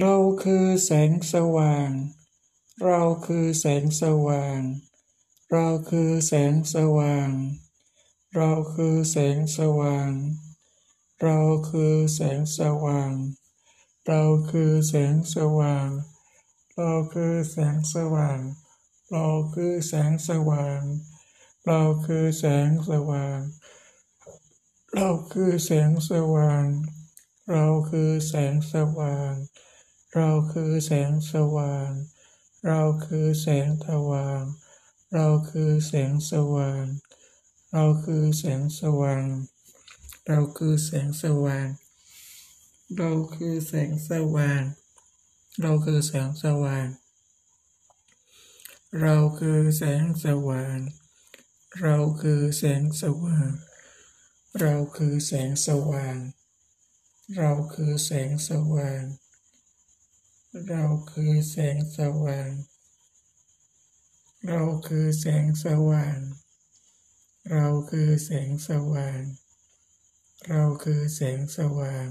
เราคือแสงสว่าง เราคือแสงสว่าง เราคือแสงสว่าง เราคือแสงสว่าง เราคือแสงสว่าง เราคือแสงสว่าง เราคือแสงสว่าง เราคือแสงสว่าง เราคือแสงสว่าง เราคือแสงสว่าง เราคือแสงสว่าง เราคือแสงสว่าง เราคือแสงสว่าง เราคือแสงสว่าง เราคือแสงสว่าง เราคือแสงสว่าง เราคือแสงสว่าง เราคือแสงสว่าง เราคือแสงสว่าง เราคือแสงสว่าง เราคือแสงสว่างเราคือแสงสว่าง เราคือแสงสว่าง เราคือแสงสว่าง เราคือแสงสว่าง เราคือแสงสว่าง